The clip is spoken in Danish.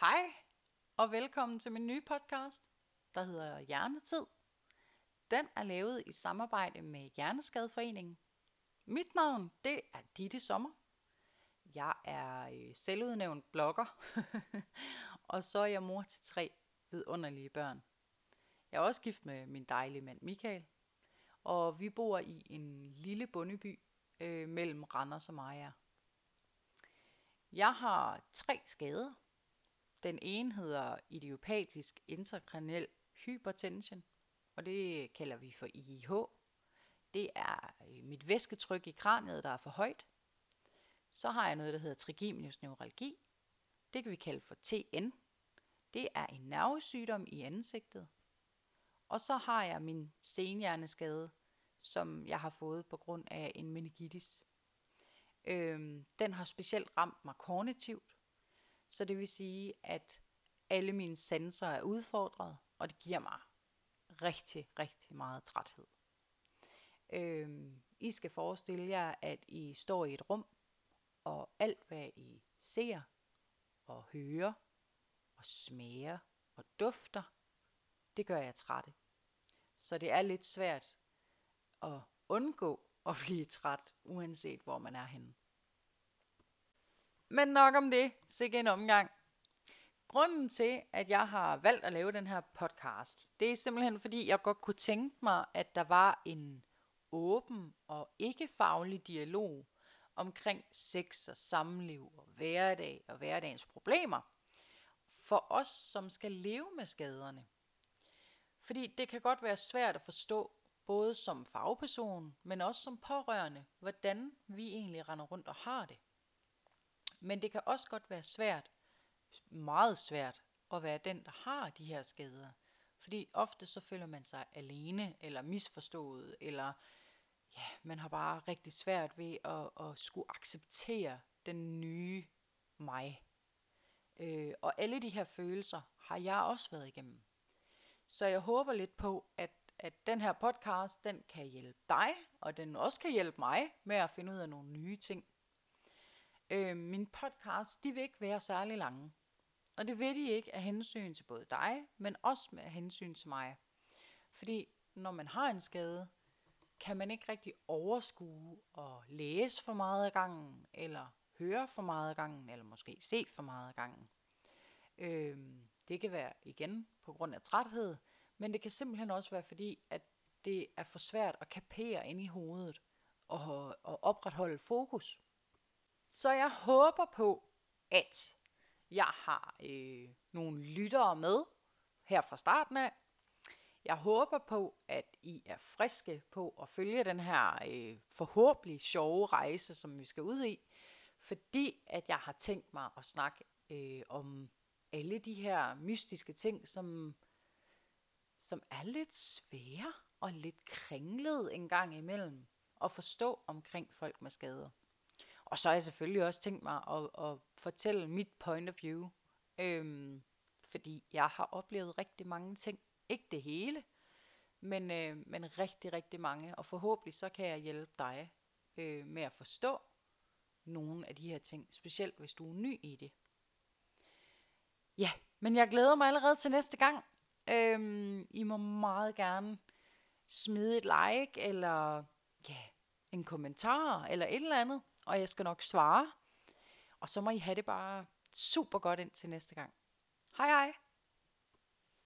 Hej og velkommen til min nye podcast, der hedder Hjernetid. Den er lavet i samarbejde med Hjerneskadeforeningen. Mit navn, det er Ditte Sommer. Jeg er øh, selvudnævnt blogger, og så er jeg mor til tre vidunderlige børn. Jeg er også gift med min dejlige mand Michael, og vi bor i en lille bondeby øh, mellem Randers og Maja. Jeg har tre skader, den ene hedder idiopatisk intrakraniel hypertension, og det kalder vi for IH. Det er øh, mit væsketryk i kraniet, der er for højt. Så har jeg noget, der hedder trigeminus neuralgi. Det kan vi kalde for TN. Det er en nervesygdom i ansigtet. Og så har jeg min senhjerneskade, som jeg har fået på grund af en meningitis. Øhm, den har specielt ramt mig kognitivt, så det vil sige, at alle mine sanser er udfordret, og det giver mig rigtig, rigtig meget træthed. Øhm, I skal forestille jer, at I står i et rum, og alt hvad I ser og hører og smager og dufter, det gør jeg trætte. Så det er lidt svært at undgå at blive træt, uanset hvor man er henne. Men nok om det. Sikke en omgang. Grunden til, at jeg har valgt at lave den her podcast, det er simpelthen fordi, jeg godt kunne tænke mig, at der var en åben og ikke faglig dialog omkring sex og samliv og hverdag og hverdagens problemer for os, som skal leve med skaderne. Fordi det kan godt være svært at forstå, både som fagperson, men også som pårørende, hvordan vi egentlig render rundt og har det. Men det kan også godt være svært, meget svært, at være den, der har de her skader. Fordi ofte så føler man sig alene, eller misforstået, eller ja, man har bare rigtig svært ved at, at skulle acceptere den nye mig. Øh, og alle de her følelser har jeg også været igennem. Så jeg håber lidt på, at, at den her podcast, den kan hjælpe dig, og den også kan hjælpe mig med at finde ud af nogle nye ting. Øh, min podcast, de vil ikke være særlig lange. Og det vil de ikke af hensyn til både dig, men også med hensyn til mig. Fordi når man har en skade, kan man ikke rigtig overskue og læse for meget af gangen, eller høre for meget af gangen, eller måske se for meget af gangen. Øh, det kan være igen på grund af træthed, men det kan simpelthen også være fordi, at det er for svært at kapere ind i hovedet og, og opretholde fokus. Så jeg håber på, at jeg har øh, nogle lyttere med her fra starten af. Jeg håber på, at I er friske på at følge den her øh, forhåbentlig sjove rejse, som vi skal ud i. Fordi at jeg har tænkt mig at snakke øh, om alle de her mystiske ting, som, som er lidt svære og lidt kringlet en gang imellem at forstå omkring folk med skader. Og så har jeg selvfølgelig også tænkt mig at, at fortælle mit point of view. Øhm, fordi jeg har oplevet rigtig mange ting. Ikke det hele, men, øh, men rigtig, rigtig mange. Og forhåbentlig så kan jeg hjælpe dig øh, med at forstå nogle af de her ting. Specielt hvis du er ny i det. Ja, men jeg glæder mig allerede til næste gang. Øhm, I må meget gerne smide et like, eller ja, en kommentar, eller et eller andet og jeg skal nok svare. Og så må I have det bare super godt ind til næste gang. Hej hej!